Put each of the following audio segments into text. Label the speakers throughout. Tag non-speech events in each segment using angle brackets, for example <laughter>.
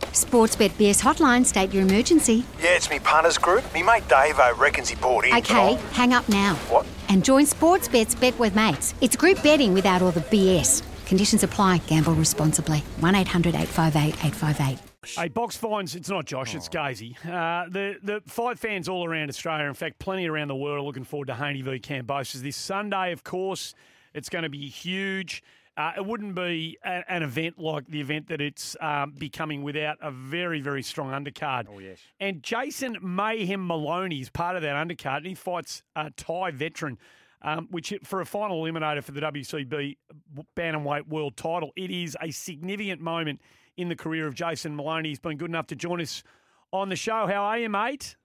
Speaker 1: Sportsbet BS hotline, state your emergency.
Speaker 2: Yeah, it's me punters group. Me mate Dave I reckons he bought in.
Speaker 1: Okay, hang up now.
Speaker 2: What?
Speaker 1: And join Sportsbet's Bet with Mates. It's group betting without all the BS. Conditions apply. Gamble responsibly. 1 800 858 858.
Speaker 3: Hey, box finds, it's not Josh, it's Gazy. Uh, the, the fight fans all around Australia, in fact, plenty around the world, are looking forward to Haney v Kambosos this Sunday, of course. It's going to be huge. Uh, it wouldn't be a, an event like the event that it's um, becoming without a very, very strong undercard. Oh, yes. And Jason Mayhem Moloney is part of that undercard, and he fights a Thai veteran. Um, which for a final eliminator for the WBC Bantamweight World Title, it is a significant moment in the career of Jason Moloney. He's been good enough to join us on the show. How are you, mate?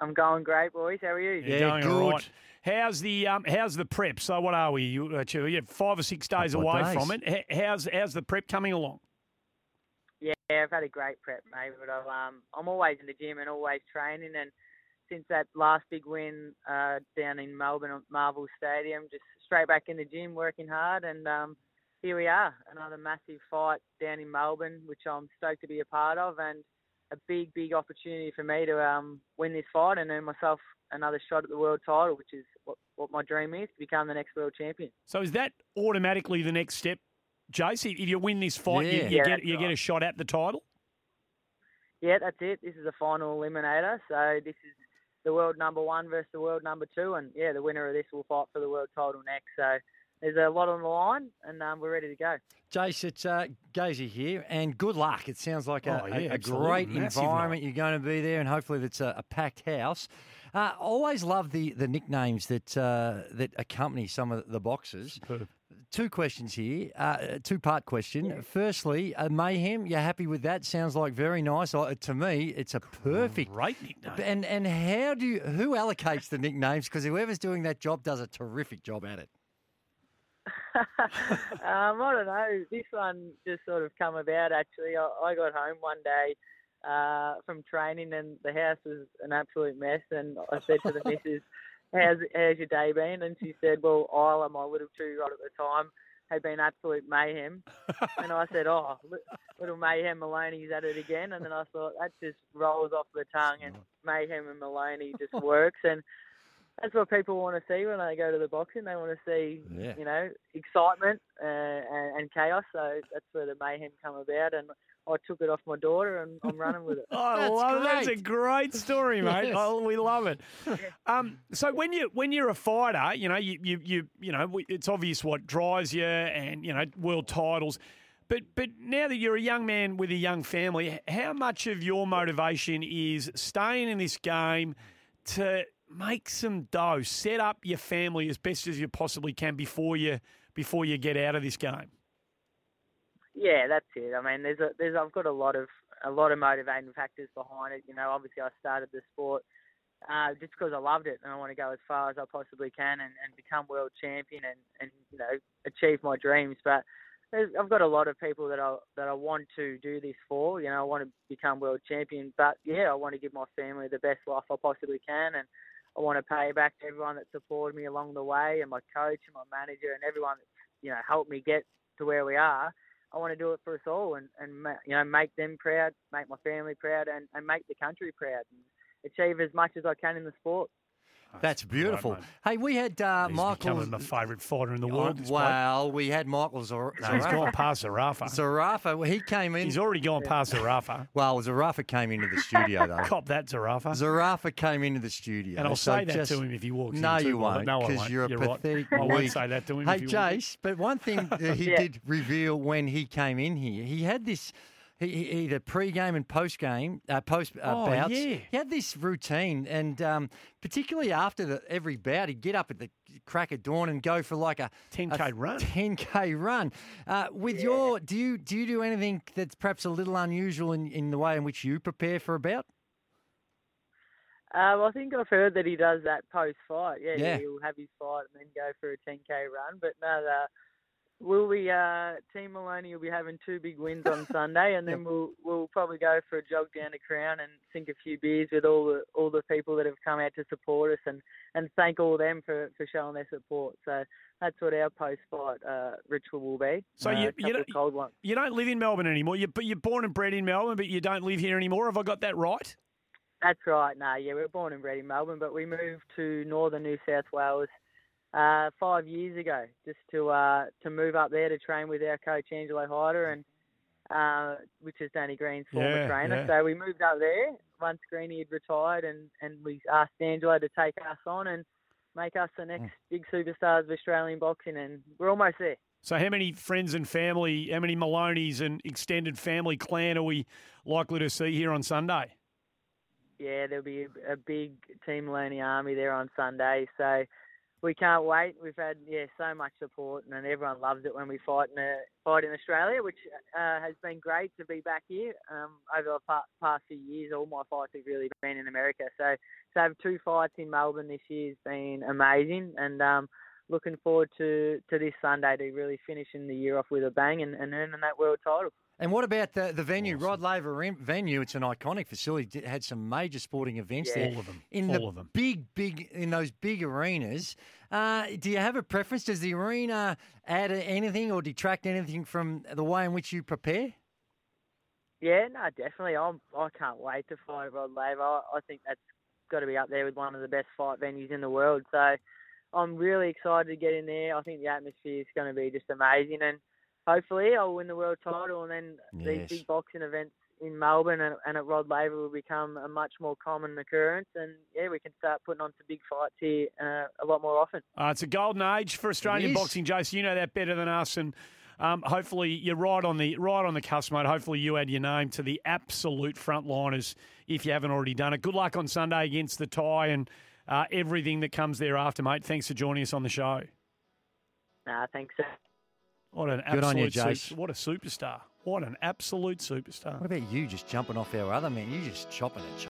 Speaker 4: I'm going great, boys. How are you?
Speaker 3: You're going all right. How's the um, how's the prep? So what are we? You, uh, two- yeah, five or six days
Speaker 5: Couple
Speaker 3: away
Speaker 5: days.
Speaker 3: from it. How's how's the prep coming along?
Speaker 4: Yeah, I've had a great prep, mate. But I've, um, I'm always in the gym and always training. And since that last big win uh, down in Melbourne at Marvel Stadium, just straight back in the gym, working hard. And um, here we are, another massive fight down in Melbourne, which I'm stoked to be a part of, and a big, big opportunity for me to um, win this fight and earn myself another shot at the world title, which is what, what my dream is to become the next world champion.
Speaker 3: So is that automatically the next step, Jace? If you win this fight, you,
Speaker 4: Yeah.
Speaker 3: you
Speaker 4: Yeah,
Speaker 3: get
Speaker 4: that's
Speaker 3: you get a shot at the title.
Speaker 4: Yeah, that's it. This is the final eliminator. So this is the world number one versus the world number two, and yeah, the winner of this will fight for the world title next. So there's a lot on the line, and um, we're ready to go.
Speaker 5: Jace, it's uh, Gazy here, and good luck. It sounds like a,
Speaker 3: Oh, yeah,
Speaker 5: a
Speaker 3: absolutely.
Speaker 5: great
Speaker 3: Massive
Speaker 5: environment. You're going to be there, and hopefully it's a, a packed house. Uh, always love the, the nicknames that uh, that accompany some of the boxes. Two questions here, uh, two part question. Firstly, uh, mayhem. You're happy with that? Sounds like very nice. Uh, to me, it's a perfect.
Speaker 3: Great nickname.
Speaker 5: And and how do you, who allocates the nicknames? Because whoever's doing that job does a terrific job at it.
Speaker 4: Um, I don't know. This one just sort of come about. Actually, I, I got home one day uh, from training, and the house was an absolute mess. And I said to the <laughs> missus, "How's how's your day been?" And she said, "Well, Isla, my little two-year-old at the time, had been absolute mayhem." and I said, "Oh, little mayhem Moloney's at it again." And then I thought that just rolls off the tongue, and mayhem and Moloney just works. And that's what people want to see when they go to the boxing. They want to see,
Speaker 5: Yeah.
Speaker 4: you know, excitement uh, and, and chaos. So that's where the mayhem come about, and I took it off my daughter, and I'm running with it. <laughs>
Speaker 3: Oh, I love that's a great story, mate.
Speaker 4: Yeah.
Speaker 3: Oh, we love it. Um, so when you when you're a fighter, you know you you you you know it's obvious what drives you, and you know world titles. But but now that you're a young man with a young family, how much of your motivation is staying in this game to make some dough, set up your family as best as you possibly can before you before you get out of this game?
Speaker 4: Yeah, that's it. I mean, there's a there's I've got a lot of a lot of motivating factors behind it. You know, obviously I started the sport uh, just because I loved it and I want to go as far as I possibly can and, and become world champion and, and you know achieve my dreams. But I've got a lot of people that I that I want to do this for. You know, I want to become world champion. But yeah, I want to give my family the best life I possibly can and. I want to pay back to everyone that supported me along the way, and my coach and my manager and everyone that, you know helped me get to where we are. I want to do it for us all, and and you know make them proud, make my family proud, and, and make the country proud, and achieve as much as I can in the sport.
Speaker 5: That's beautiful. hey, we had uh,
Speaker 3: He's
Speaker 5: Michael.
Speaker 3: becoming my favourite fighter in the
Speaker 5: Oh,
Speaker 3: world. this bloke.
Speaker 5: well, we had Michael Zar-
Speaker 3: So he's
Speaker 5: Zarafa.
Speaker 3: gone past Zarafa.
Speaker 5: Zarafa, well, he came in.
Speaker 3: He's already gone past Zarafa.
Speaker 5: Well, Zarafa came into the studio though. <laughs>
Speaker 3: Cop that, Zarafa.
Speaker 5: Zarafa came into the studio,
Speaker 3: And I'll
Speaker 5: so
Speaker 3: say that
Speaker 5: just-
Speaker 3: to him if he walks in
Speaker 5: No,
Speaker 3: too,
Speaker 5: you
Speaker 3: Robert.
Speaker 5: won't.
Speaker 3: No, I won't.
Speaker 5: you're a
Speaker 3: You're right.
Speaker 5: pathetic.
Speaker 3: I won't say that to him
Speaker 5: Hey,
Speaker 3: if he walks in.
Speaker 5: Jace, but one thing <laughs> that he
Speaker 4: Yeah.
Speaker 5: did reveal when he came in here, he had this. He, he, either pre-game and post-game, uh, post uh,
Speaker 3: Oh,
Speaker 5: bouts.
Speaker 3: yeah.
Speaker 5: He had this routine, and um, particularly after the, every bout, he'd get up at the crack of dawn and go for like a
Speaker 3: 10K
Speaker 5: a
Speaker 3: run.
Speaker 5: 10k run. Uh, with your, do you do you do anything that's perhaps a little unusual in, in the way in which you prepare for a bout?
Speaker 4: Uh, well, I think I've heard that he does that post fight. Yeah,
Speaker 5: Yeah.
Speaker 4: he'll have his fight and then go for a 10k run. But no, uh, we'll be uh, Team Moloney will be having two big wins on <laughs> Sunday, and then we'll we'll probably go for a jog down to Crown and sink a few beers with all the all the people that have come out to support us, and, and thank all them for, for showing their support. So that's what our post fight uh, ritual will be.
Speaker 3: So
Speaker 4: uh,
Speaker 3: you- you don't-. You don't live in Melbourne anymore. You, but you're born and bred in Melbourne, but you don't live here anymore. Have I got that right?
Speaker 4: That's right. No, yeah, we were born and bred in Melbourne, but we moved to northern New South Wales uh, five years ago, just to uh, to move up there to train with our coach Angelo Hyder, and uh, which is Danny Green's former
Speaker 3: Yeah,
Speaker 4: trainer.
Speaker 3: yeah.
Speaker 4: So we moved up there once Greeny had retired, and and we asked Angelo to take us on and make us the next big superstars of Australian boxing, and we're almost there.
Speaker 3: So how many friends and family, how many Moloney's and extended family clan are we likely to see here on Sunday?
Speaker 4: yeah, there'll be a, big Team Learning Army there on Sunday. So we can't wait. We've had yeah so much support, and everyone loves it when we fight in a, fight in Australia, which uh, has been great to be back here. Um, over the pa- past few years, all my fights have really been in America. So to have two fights in Melbourne this year has been amazing, and um, looking forward to to this Sunday to really finishing the year off with a bang and, and earning that world title.
Speaker 5: And what about the, the venue, Rod Laver venue? It's an iconic facility. It had some major sporting events
Speaker 4: Yeah.
Speaker 5: there.
Speaker 3: All of them.
Speaker 5: In
Speaker 3: All
Speaker 5: the
Speaker 3: of them.
Speaker 5: big, big, in those big arenas. Uh, do you have a preference? Does the arena add anything or detract anything from the way in which you prepare?
Speaker 4: Yeah, no, definitely. I'm. I can't wait to fight Rod Laver. I, I think that's got to be up there with one of the best fight venues in the world. So I'm really excited to get in there. I think the atmosphere is going to be just amazing, and hopefully I'll win the world title. And then
Speaker 5: Yes.
Speaker 4: these big boxing events in Melbourne and, and at Rod Laver will become a much more common occurrence. And yeah, we can start putting on some big fights here uh, a lot more often.
Speaker 3: Uh, it's a golden age for Australian boxing, Jason. You know that better than us, and um, hopefully you're right on the right on the cusp, mate. Hopefully you add your name to the absolute frontliners if you haven't already done it. Good luck on Sunday against the Thai and uh, everything that comes thereafter, mate. Thanks for joining us on the show.
Speaker 4: Nah, thanks.
Speaker 3: What an
Speaker 5: Good you,
Speaker 3: absolute sup- what a superstar! What an absolute superstar.
Speaker 5: What about you just jumping off our other man? You just chopping and chopping.